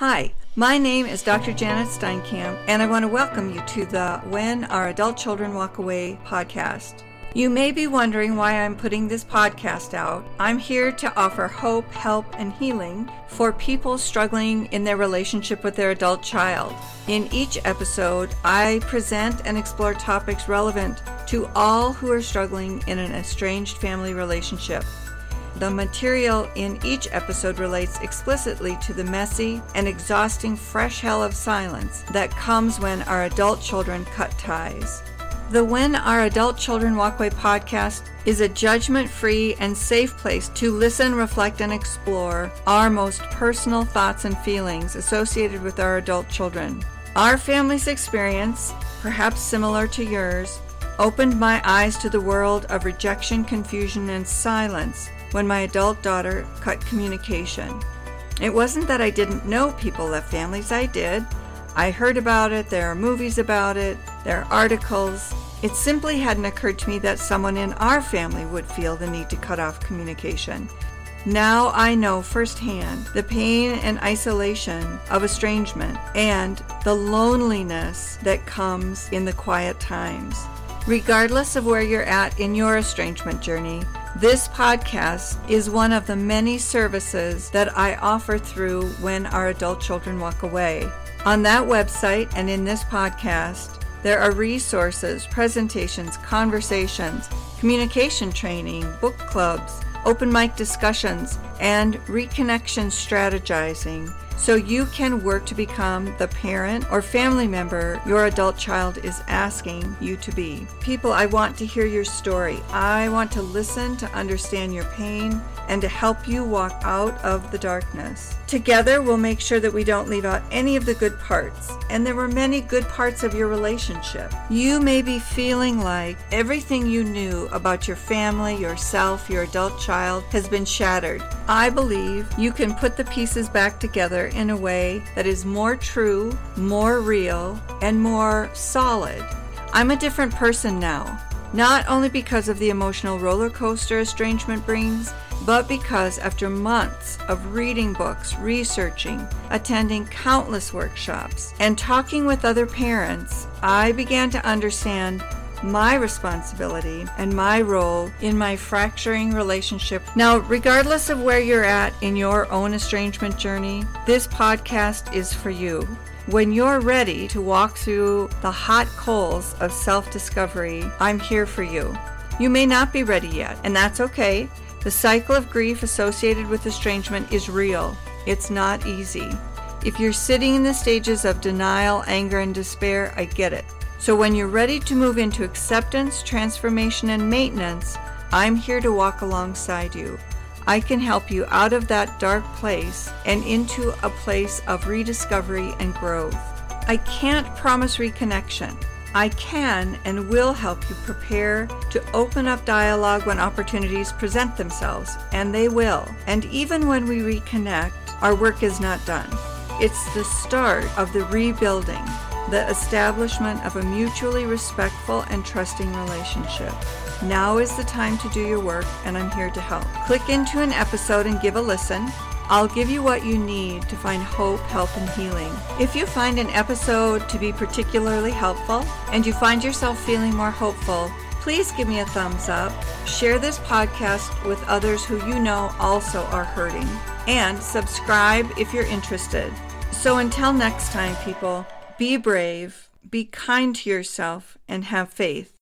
Hi, my name is Dr. Janet Steinkamp, and I want to welcome you to the When Our Adult Children Walk Away podcast. You may be wondering why I'm putting this podcast out. I'm here to offer hope, help, and healing for people struggling in their relationship with their adult child. In each episode, I present and explore topics relevant to all who are struggling in an estranged family relationship. The material in each episode relates explicitly to the messy and exhausting fresh hell of silence that comes when our adult children cut ties. The When Our Adult Children Walk Away podcast is a judgment free and safe place to listen, reflect, and explore our most personal thoughts and feelings associated with our adult children. Our family's experience, perhaps similar to yours, opened my eyes to the world of rejection, confusion, and silence when my adult daughter cut communication. It wasn't that I didn't know people left families, I did. I heard about it, there are movies about it, there are articles. It simply hadn't occurred to me that someone in our family would feel the need to cut off communication. Now I know firsthand the pain and isolation of estrangement and the loneliness that comes in the quiet times. Regardless of where you're at in your estrangement journey, this podcast is one of the many services that I offer through when our adult children walk away. On that website and in this podcast, there are resources, presentations, conversations, communication training, book clubs, open mic discussions, and reconnection strategizing so you can work to become the parent or family member your adult child is asking you to be. People, I want to hear your story. I want to listen to understand your pain and to help you walk out of the darkness. Together, we'll make sure that we don't leave out any of the good parts. And there were many good parts of your relationship. You may be feeling like everything you knew about your family, yourself, your adult child has been shattered. I believe you can put the pieces back together in a way that is more true, more real, and more solid. I'm a different person now, not only because of the emotional roller coaster estrangement brings but because after months of reading books, researching, attending countless workshops, and talking with other parents, I began to understand my responsibility and my role in my fracturing relationship. Now, regardless of where you're at in your own estrangement journey, this podcast is for you. When you're ready to walk through the hot coals of self discovery, I'm here for you. You may not be ready yet, and that's okay. The cycle of grief associated with estrangement is real. It's not easy. If you're sitting in the stages of denial, anger, and despair, I get it. So when you're ready to move into acceptance, transformation, and maintenance, I'm here to walk alongside you. I can help you out of that dark place and into a place of rediscovery and growth. I can't promise reconnection. I can and will help you prepare to open up dialogue when opportunities present themselves, and they will. And even when we reconnect, our work is not done. It's the start of the rebuilding, the establishment of a mutually respectful and trusting relationship. Now is the time to do your work, and I'm here to help. Click into an episode and give a listen. I'll give you what you need to find hope, help, and healing. If you find an episode to be particularly helpful and you find yourself feeling more hopeful, please give me a thumbs up. Share this podcast with others who you know also are hurting. And subscribe if you're interested. So until next time, people, be brave, be kind to yourself, and have faith.